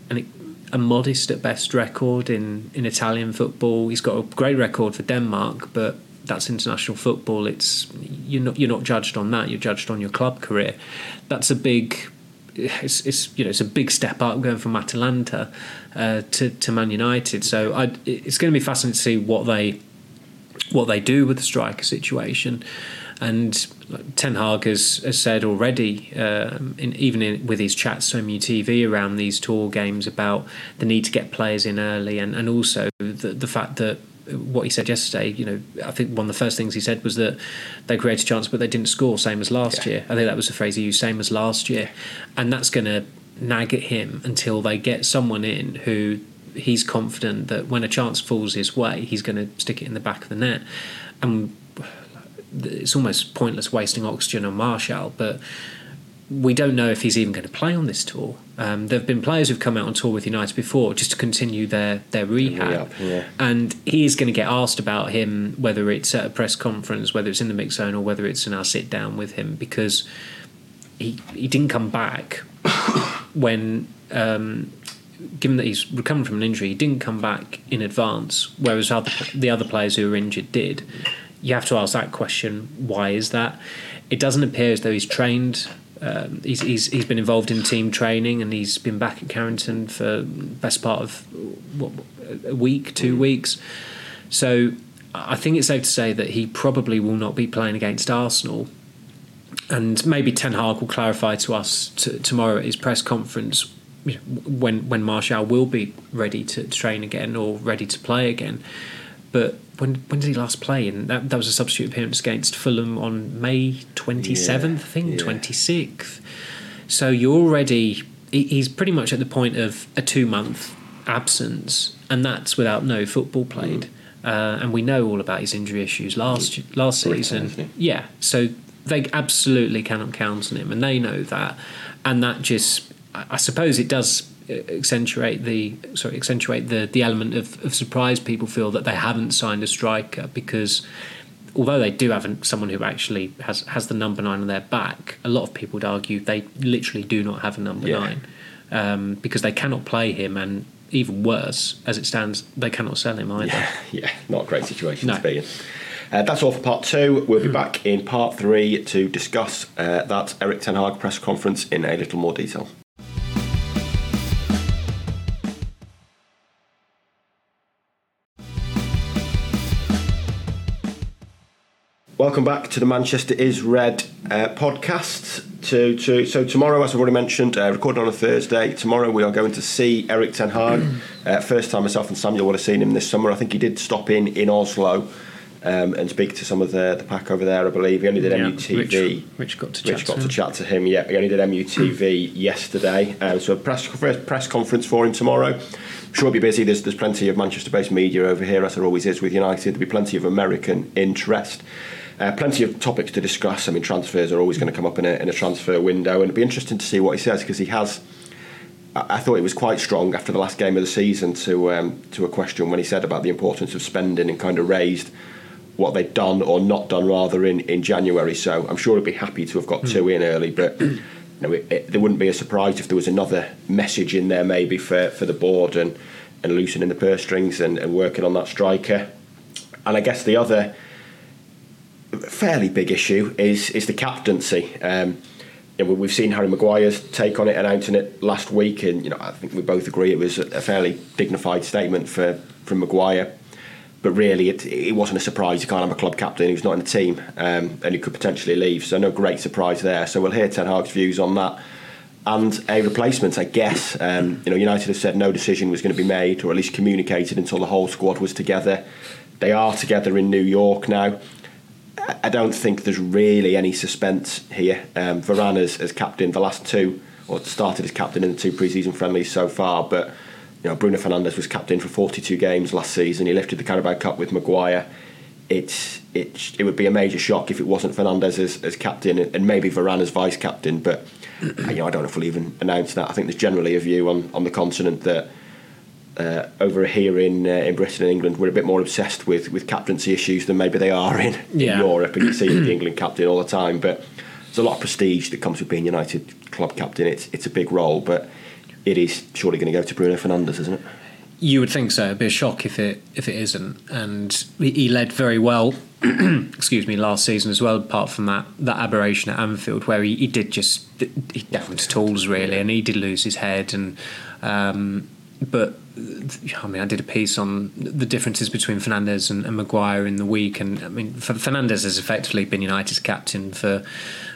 Speaker 2: an, a modest at best record in, in Italian football. He's got a great record for Denmark, but that's international football. It's you're not you're not judged on that. You're judged on your club career. That's a big. It's, it's you know it's a big step up going from Atalanta uh, to to Man United. So I, it's going to be fascinating to see what they what they do with the striker situation. And Ten Hag has, has said already, um, in, even in, with his chats to MUTV around these tour games, about the need to get players in early, and, and also the, the fact that what he said yesterday, you know, I think one of the first things he said was that they created a chance, but they didn't score, same as last
Speaker 1: Yeah.
Speaker 2: year. I think that was the phrase he used, same as last year, and that's going to nag at him until they get someone in who he's confident that when a chance falls his way, he's going to stick it in the back of the net. And it's almost pointless wasting oxygen on Marshall, but we don't know if he's even going to play on this tour. Um, there have been players who've come out on tour with United before just to continue their their rehab,
Speaker 1: yeah.
Speaker 2: and he is going to get asked about him whether it's at a press conference, whether it's in the mix zone, or whether it's in our sit down with him because he he didn't come back *coughs* when. Um, Given that he's recovering from an injury, he didn't come back in advance, whereas other, the other players who were injured did. You have to ask that question: Why is that? It doesn't appear as though he's trained. Um, he's, he's he's been involved in team training and he's been back at Carrington for best part of what, a week, two weeks. So I think it's safe to say that he probably will not be playing against Arsenal. And maybe Ten Hag will clarify to us t- tomorrow at his press conference when when Marshall will be ready to train again or ready to play again. But when when did he last play? And that, that was a substitute appearance against Fulham on May twenty seventh, I think,
Speaker 1: yeah.
Speaker 2: twenty sixth. So you're already he's pretty much at the point of a two month absence, and that's without no football played. Uh, and we know all about his injury issues last last season. Yeah, so they absolutely cannot count on him, and they know that. And that just, I suppose, it does accentuate the sorry accentuate the the element of, of surprise people feel that they haven't signed a striker because although they do have someone who actually has has the number nine on their back, a lot of people would argue they literally do not have a number
Speaker 1: Yeah.
Speaker 2: nine um, because they cannot play him, and even worse, as it stands, they cannot sell him either.
Speaker 1: Yeah, *laughs* yeah, not a great situation
Speaker 2: No.
Speaker 1: to be in. Uh, that's all for part two. We'll be back in part three to discuss uh, that Erik Ten Hag press conference in a little more detail. Welcome back to the Manchester is Red uh, podcast. To, to so tomorrow, as I've already mentioned, uh, recording on a Thursday. Tomorrow we are going to see Erik Ten Hag. *clears throat* uh, first time myself and Samuel would have seen him this summer. I think he did stop in in Oslo um, and speak to some of the, the pack over there. I believe he only did
Speaker 2: Yeah,
Speaker 1: MUTV.
Speaker 2: Rich, Rich got to chat
Speaker 1: Rich got
Speaker 2: to
Speaker 1: to
Speaker 2: him.
Speaker 1: chat to him. Yeah, he only did MUTV *clears throat* yesterday. Um, so a press first press conference for him tomorrow. Sure be busy. There's there's plenty of Manchester-based media over here, as there always is with United. There'll be plenty of American interest. Uh, plenty of topics to discuss. I mean, transfers are always going to come up in a, in a transfer window, and it'd be interesting to see what he says because he has. I I thought he was quite strong after the last game of the season to um, to a question when he said about the importance of spending and kind of raised what they'd done or not done rather in, in January. So I'm sure he'd be happy to have got mm. two in early, but you know, it, it, there wouldn't be a surprise if there was another message in there maybe for, for the board and, and loosening the purse strings and, and working on that striker. And I guess the other fairly big issue is is the captaincy. Um, you know, we've seen Harry Maguire's take on it, announcing it last week, and you know I think we both agree it was a fairly dignified statement for from Maguire. But really, it, it wasn't a surprise. You can't have a club captain who's not in the team um, and who could potentially leave. So no great surprise there. So we'll hear Ten Hag's views on that and a replacement, I guess. Um, you know, United have said no decision was going to be made, or at least communicated until the whole squad was together. They are together in New York now. I don't think there's really any suspense here. Um, Varane has, has captained the last two, or started as captain in the two pre-season friendlies so far. But you know, Bruno Fernandes was captain for 42 games last season. He lifted the Carabao Cup with Maguire. It's it, it would be a major shock if it wasn't Fernandes as, as captain and maybe Varane as vice captain. But you know, I don't know if we'll even announce that. I think there's generally a view on, on the continent that uh, over here in uh, in Britain and England, we're a bit more obsessed with, with captaincy issues than maybe they are in, yeah. in Europe. And you see *clears throat* the England captain all the time, but there's a lot of prestige that comes with being United club captain. It's it's a big role, but it is surely going to go to Bruno Fernandes, isn't it?
Speaker 2: You would think so. It'd be a shock if it if it isn't. And he led very well. *clears throat* excuse me, last season as well. Apart from that that aberration at Anfield, where he, he did just he down to tools really, and he did lose his head. And um, but I mean, I did a piece on the differences between Fernandes and, and Maguire in the week, and I mean, Fernandes has effectively been United's captain for,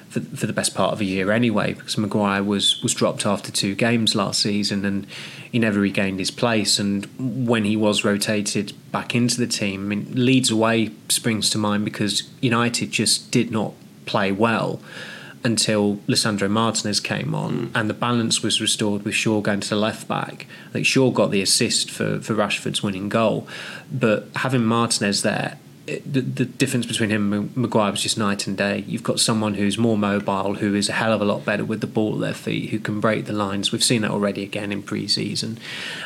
Speaker 2: for, for the best part of a year anyway, because Maguire was was dropped after two games last season, and he never regained his place. And when he was rotated back into the team, I mean, Leeds away springs to mind because United just did not play well until Lisandro Martinez came on mm. and the balance was restored with Shaw going to the left back. I think Shaw got the assist for, for Rashford's winning goal, but having Martinez there, it, the, the difference between him and Maguire was just night and day. You've got someone who's more mobile, who is a hell of a lot better with the ball at their feet, who can break the lines. We've seen that already again in pre-season,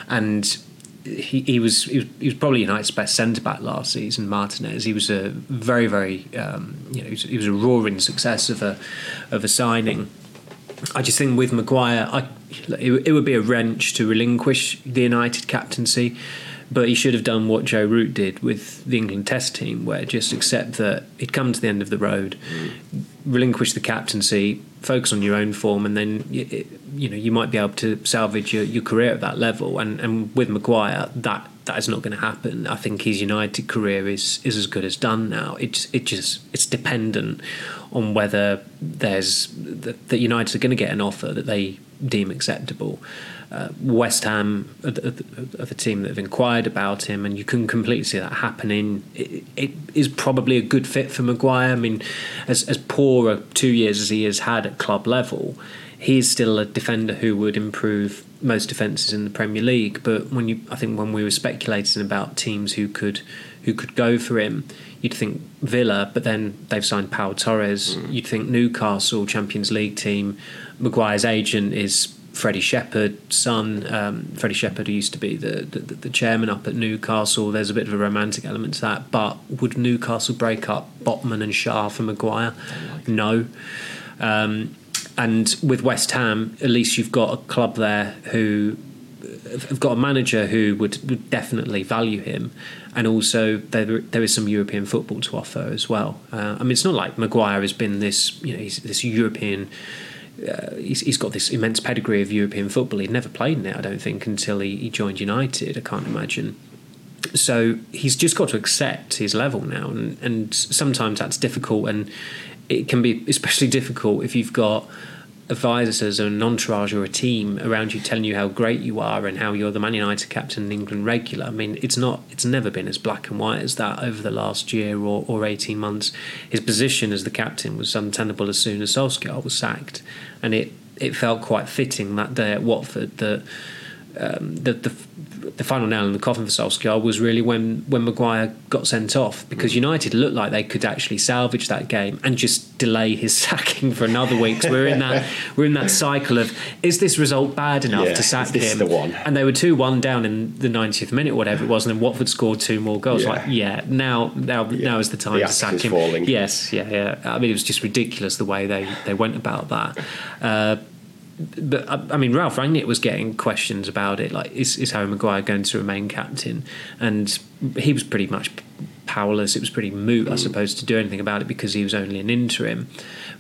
Speaker 2: and he, he was he was he was probably United's best centre back last season. Martinez. He was a very very um, you know he was, he was, a roaring success of a of a signing. I just think with Maguire, I, it, it would be a wrench to relinquish the United captaincy. But he should have done what Joe Root did with the England Test team, where just accept that he'd come to the end of the road, relinquish the captaincy, focus on your own form, and then you, you know you might be able to salvage your, your career at that level. And and with Maguire, that that is not going to happen. I think his United career is is as good as done now. It's it just it's dependent on whether there's that the United are going to get an offer that they deem acceptable uh, West Ham are the, team that have inquired about him, and you can completely see that happening. It, it is probably a good fit for Maguire. I mean, as as poor a two years as he has had at club level, he is still a defender who would improve most defences in the Premier League. But when you, I think when we were speculating about teams who could who could go for him, you'd think Villa, but then they've signed Pau Torres. Mm. You'd think Newcastle Champions League team. Maguire's agent is Freddy Shepherd's son, um, Freddy Shepherd, who used to be the, the, the chairman up at Newcastle. There's a bit of a romantic element to that. But would Newcastle break up Botman and Schär for Maguire? No. Um, and with West Ham, at least you've got a club there who have got a manager who would, would definitely value him, and also there there is some European football to offer as well. Uh, I mean, it's not like Maguire has been this you know he's this European uh, he's, he's got this immense pedigree of European football. He'd never played in it, I don't think, until he, he joined United. I can't imagine. So he's just got to accept his level now, and, and sometimes that's difficult, and it can be especially *laughs* difficult if you've got advisors or an entourage or a team around you telling you how great you are and how you're the Man United captain and England regular. I mean, it's not, it's never been as black and white as that over the last year or, or 18 months. His position as the captain was untenable as soon as Solskjaer was sacked, and it, it felt quite fitting that day at Watford that. Um, the, the the final nail in the coffin for Solskjaer was really when when Maguire got sent off because mm. United looked like they could actually salvage that game and just delay his *laughs* sacking for another week. So we're in that *laughs* we're in that cycle of is this result bad enough
Speaker 1: yeah,
Speaker 2: to sack
Speaker 1: him?
Speaker 2: The
Speaker 1: one?
Speaker 2: And they were two one down in the 90th minute, or whatever it was, and then Watford scored two more goals. Yeah. Like yeah, now now yeah. now is the time
Speaker 1: the
Speaker 2: to sack him.
Speaker 1: Falling.
Speaker 2: Yes, yeah, yeah. I mean it was just ridiculous the way they they went about that. Uh, but uh, I mean, Ralf Rangnick was getting questions about it, like is, is Harry Maguire going to remain captain? And he was pretty much powerless. It was pretty moot, I mm. suppose, to do anything about it because he was only an interim.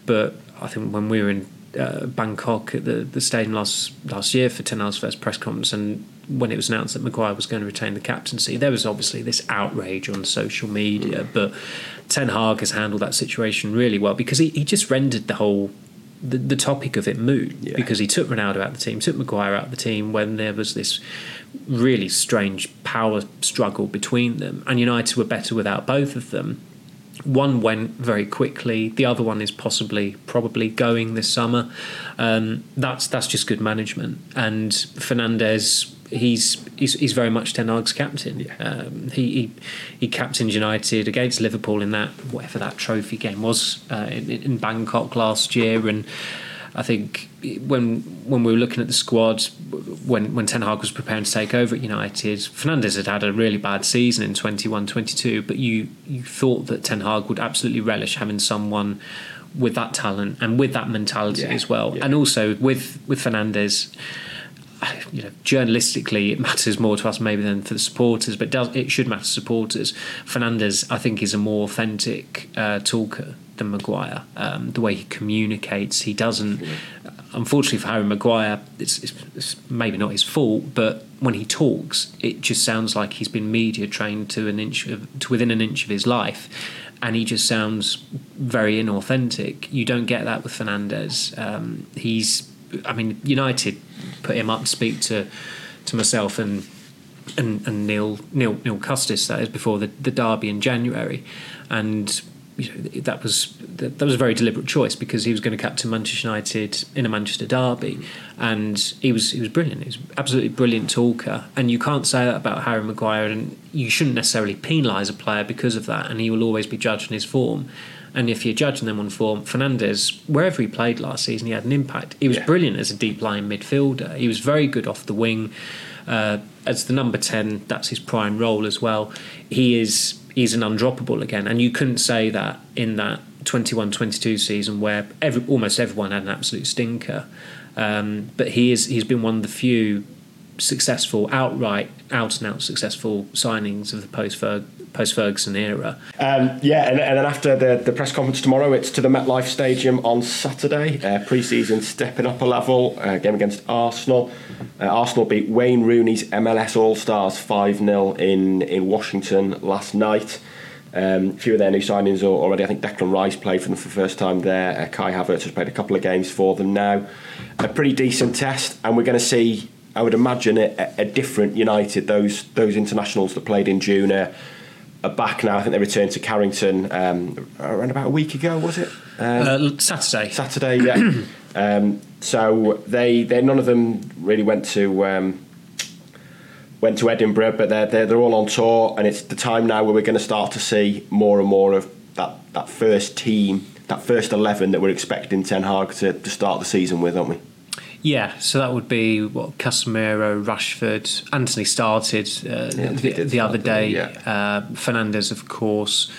Speaker 2: But I think when we were in uh, Bangkok at the, the stadium last last year for Ten Hag's first press conference, and when it was announced that Maguire was going to retain the captaincy, there was obviously this outrage on social media. Mm. But Ten Hag has handled that situation really well because he, he just rendered the whole the, the topic of it moot yeah. because he took Ronaldo out of the team, took Maguire out of the team when there was this really strange power struggle between them, and United were better without both of them. One went very quickly. The other one is possibly, probably going this summer. Um, that's that's just good management. And Fernandes, he's he's, he's very much Ten Hag's captain. Yeah. Um, he, he he captained United against Liverpool in that whatever that trophy game was uh, in, in Bangkok last year, and I think when when we were looking at the squad, when when Ten Hag was preparing to take over at United, Fernandes had had a really bad season in 21-22, but you you thought that Ten Hag would absolutely relish having someone with that talent and with that mentality yeah, as well, yeah. and also with with Fernandes you know, journalistically, it matters more to us maybe than for the supporters, but it does it should matter to supporters. Fernandes, I think, is a more authentic uh, talker than Maguire. Um, the way he communicates, he doesn't. Unfortunately for Harry Maguire, it's, it's, it's, maybe not his fault, but when he talks, it just sounds like he's been media trained to an inch of, to within an inch of his life, and he just sounds very inauthentic. You don't get that with Fernandes. Um, he's I mean, United put him up to speak to to myself and and, and Neil Neil Neil Custis that is before the, the derby in January, and you know, that was that, was a very deliberate choice because he was going to captain Manchester United in a Manchester derby, and he was he was brilliant. He was absolutely brilliant talker, and you can't say that about Harry Maguire, and you shouldn't necessarily penalise a player because of that, and he will always be judged on his form. And if you're judging them on form, Fernandes, wherever he played last season, he had an impact. He was yeah. brilliant as a deep line midfielder. He was very good off the wing. Uh, as the number 10, that's his prime role as well. He is he's an undroppable again. And you couldn't say that in that 21 22 season where every, almost everyone had an absolute stinker. Um, but he is he's been one of the few successful, outright, out and out successful signings of the post post Ferguson era.
Speaker 1: Um, yeah, and, and, then after the, the press conference tomorrow, it's to the MetLife Stadium on Saturday. Uh, Pre season stepping up a level, uh, game against Arsenal. Uh, Arsenal beat Wayne Rooney's MLS All Stars 5 0 in, in Washington last night. Um, a few of their new signings are already. I think Declan Rice played for them for the first time there. Uh, Kai Havertz has played a couple of games for them now. A pretty decent test, and we're going to see I would imagine a, a, different United. Those those internationals that played in June are, are back now. I think they returned to Carrington um, around about a week ago. Was it
Speaker 2: um, uh, Saturday?
Speaker 1: Saturday, yeah. *clears throat* um, so they they none of them really went to. Um, went to Edinburgh, but they're, they're they're all on tour, and it's the time now where we're going to start to see more and more of that that first team, that first eleven that we're expecting Ten Hag to, to start the season with, aren't we?
Speaker 2: Yeah, so that would be what Casemiro, Rashford, Antony started uh, yeah, the, the other day. Yeah. Uh, Fernandes, of course.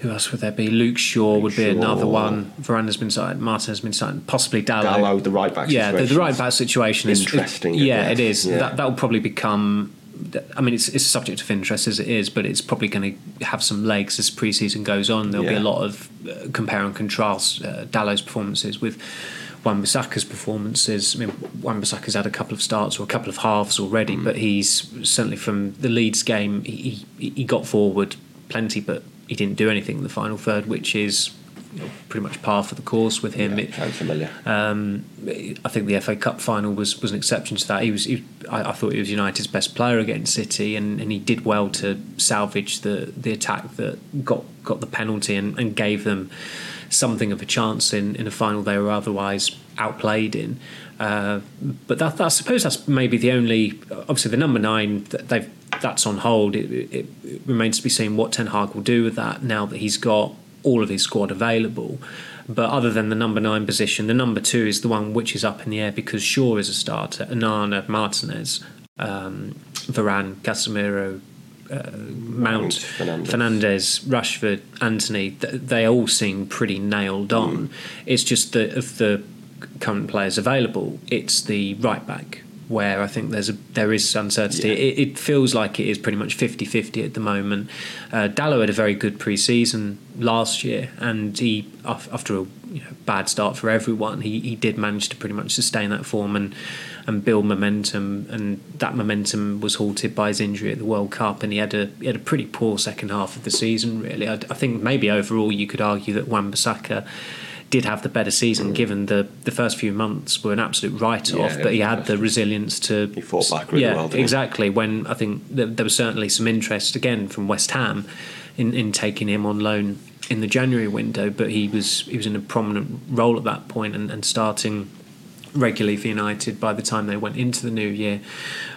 Speaker 2: Who else would there be? Luke Shaw Luke would be Shaw. another one. Varane's been signed. Martin has been signed. Possibly Dallo.
Speaker 1: Dalot, the right back.
Speaker 2: Yeah, the, the, right back situation
Speaker 1: is interesting.
Speaker 2: yeah, it is. Yeah. That that will probably become. I mean, it's, it's a subject of interest as it is, but it's probably going to have some legs as pre-season goes on. There'll be a lot of uh, compare and contrast uh, Dalot's performances with Wan-Bissaka's performances. I mean, Wan-Bissaka's had a couple of starts or a couple of halves already, mm. but he's certainly from the Leeds game, he, he, he got forward plenty, but he didn't do anything in the final third, which is you know, pretty much par for the course with him.
Speaker 1: Yeah, it, sounds familiar.
Speaker 2: Um, I think the FA Cup final was, was an exception to that. He was, he, I, I, thought he was United's best player against City, and, and he did well to salvage the the attack that got got the penalty and, and gave them something of a chance in, in a final they were otherwise outplayed in. Uh, but that, that, I suppose that's maybe the only. Obviously, the number nine they've that's on hold. It, it, it, remains to be seen what Ten Hag will do with that now that he's got all of his squad available. But other than the number nine position, the number two is the one which is up in the air because Shaw is a starter, Onana, Martinez, um, Varane, Casemiro, uh, Mount, Fernandez. Fernandes, Rashford, Antony. They all seem pretty nailed on. Mm. It's just that of the current players available, it's the right back where I think there's a there is uncertainty. Yeah. It, it, feels like it is pretty much 50-50 at the moment. Uh, Dalot had a very good pre-season last year, and he after a you know, bad start for everyone, he, he did manage to pretty much sustain that form and and build momentum. And that momentum was halted by his injury at the World Cup, and he had a he had a pretty poor second half of the season. Really, I, I think maybe overall you could argue that Wan-Bissaka did have the better season, mm. given the, the first few months were an absolute write off. Yeah, but he had the resilience to.
Speaker 1: He fought back really
Speaker 2: yeah,
Speaker 1: well.
Speaker 2: exactly. He? When I think there, there was certainly some interest again from West Ham in, in taking him on loan in the January window, but he was he was in a prominent role at that point and, and starting regularly for United by the time they went into the new year.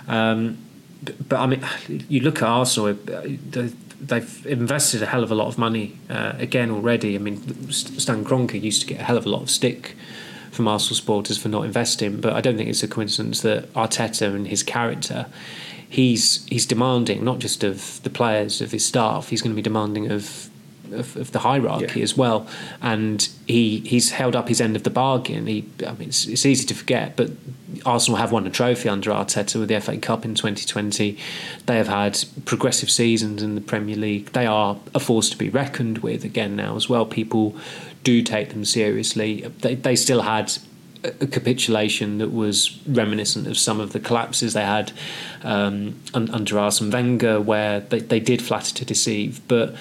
Speaker 2: Um, but, but, I mean, you look at Arsenal; uh, they've invested a hell of a lot of money uh, again already. I mean, Stan Kroenke used to get a hell of a lot of stick from Arsenal supporters for not investing, but I don't think it's a coincidence that Arteta and his character, he's he's demanding not just of the players of his staff, he's going to be demanding of of, of the hierarchy yeah. as well. And he he's held up his end of the bargain. He, I mean, it's, it's easy to forget, but Arsenal have won a trophy under Arteta with the FA Cup in 2020. They have had progressive seasons in the Premier League. They are a force to be reckoned with again now as well. People do take them seriously. They, they still had a capitulation that was reminiscent of some of the collapses they had um, under Arsene Wenger, where they, they did flatter to deceive, but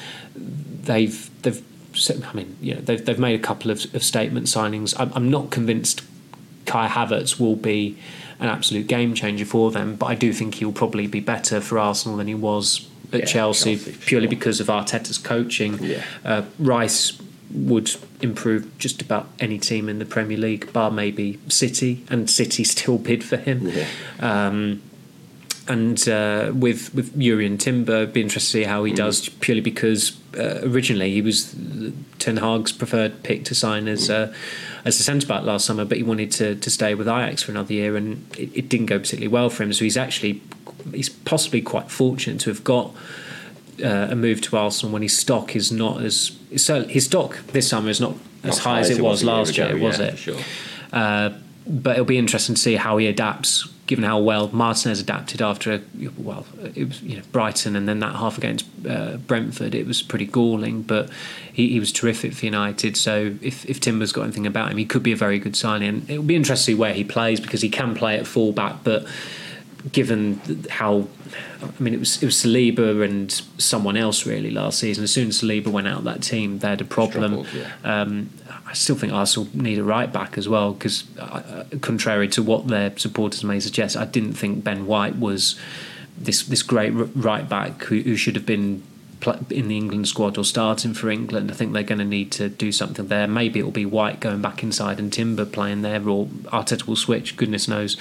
Speaker 2: they've they've I mean, you know, they've they've made a couple of, of statement signings. I'm, I'm not convinced Kai Havertz will be an absolute game changer for them, but I do think he'll probably be better for Arsenal than he was at yeah, Chelsea, Chelsea, purely sure. because of Arteta's coaching.
Speaker 1: Yeah.
Speaker 2: Uh, Rice would improve just about any team in the Premier League, bar maybe City, and City *laughs* still bid for him.
Speaker 1: Yeah.
Speaker 2: Um, and uh, with with Jurrien Timber, be interested to see how he mm. does. Purely because uh, originally he was Ten Hag's preferred pick to sign as mm. as a centre back last summer, but he wanted to to stay with Ajax for another year, and it, it, didn't go particularly well for him. So he's actually he's possibly quite fortunate to have got. Uh, a move to Arsenal when his stock is not as so his stock this summer is not, not as high, as it was, was last year, was
Speaker 1: yeah,
Speaker 2: it?
Speaker 1: Sure.
Speaker 2: But it'll be interesting to see how he adapts given how well Martinez adapted after well it was you know Brighton and then that half against uh, Brentford. It was pretty galling but he, he, was terrific for United. So if, if Timber's got anything about him he could be a very good signing. And it'll be interesting to see where he plays because he can play at fullback but given how I mean it was it was Saliba and someone else really last season. As soon as Saliba went out of that team they had a problem.
Speaker 1: Yeah.
Speaker 2: um, I still think Arsenal need a right back as well because, uh, contrary to what their supporters may suggest, I didn't think Ben White was this this great right back who, who should have been in the England squad or starting for England. I think they're going to need to do something there. Maybe it'll be White going back inside and Timber playing there, or Arteta will switch. Goodness knows.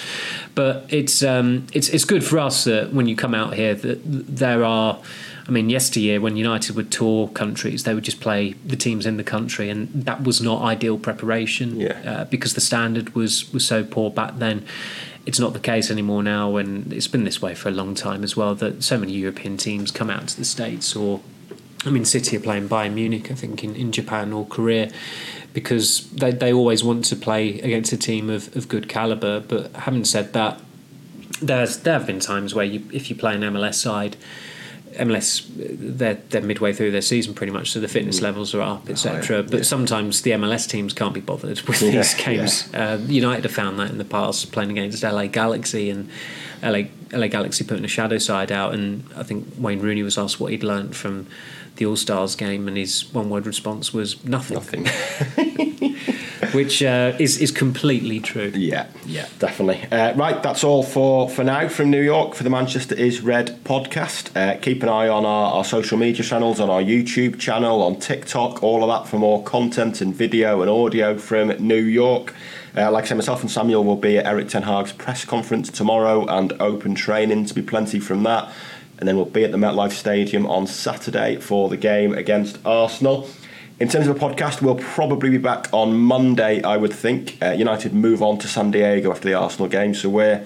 Speaker 2: But it's um, it's it's good for us that when you come out here that there are I mean, yesteryear when United would tour countries, they would just play the teams in the country, and that was not ideal preparation
Speaker 1: yeah.
Speaker 2: uh, because the standard was was so poor back then. It's not the case anymore now, and it's been this way for a long time as well. That so many European teams come out to the states, or I mean, City are playing Bayern Munich, I think, in, in Japan or Korea because they, they always want to play against a team of, of good calibre. But having said that, there's there have been times where you if you play an MLS side MLS they're they're midway through their season pretty much, so the fitness mm. levels are up, etc. Yeah. But yeah. sometimes the MLS teams can't be bothered *laughs* with yeah, these games. Uh, United have found that in the past, playing against LA Galaxy and LA LA Galaxy putting a shadow side out, and I think Wayne Rooney was asked what he'd learned from the All Stars game, and his one word response was nothing.
Speaker 1: Nothing. *laughs*
Speaker 2: which uh, is is completely true.
Speaker 1: Yeah, yeah, definitely. Uh, right, that's all for for now from New York for the Manchester is Red podcast. Uh, keep an eye on our, our social media channels, on our YouTube channel, on TikTok, all of that for more content and video and audio from New York. Uh, like I said, myself and Samuel will be at Erik Ten Hag's press conference tomorrow and open training to be plenty from that. And then we'll be at the MetLife Stadium on Saturday for the game against Arsenal. In terms of a podcast, we'll probably be back on Monday, I would think. Uh, United move on to San Diego after the Arsenal game, so we're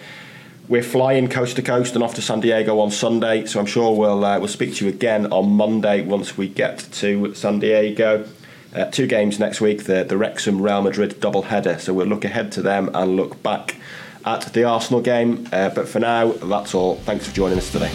Speaker 1: we're flying coast to coast and off to San Diego on Sunday. So I'm sure we'll uh, we'll speak to you again on Monday once we get to San Diego. Uh, two games next week, the the Wrexham Real Madrid double header. So we'll look ahead to them and look back at the Arsenal game. Uh, but for now, that's all. Thanks for joining us today.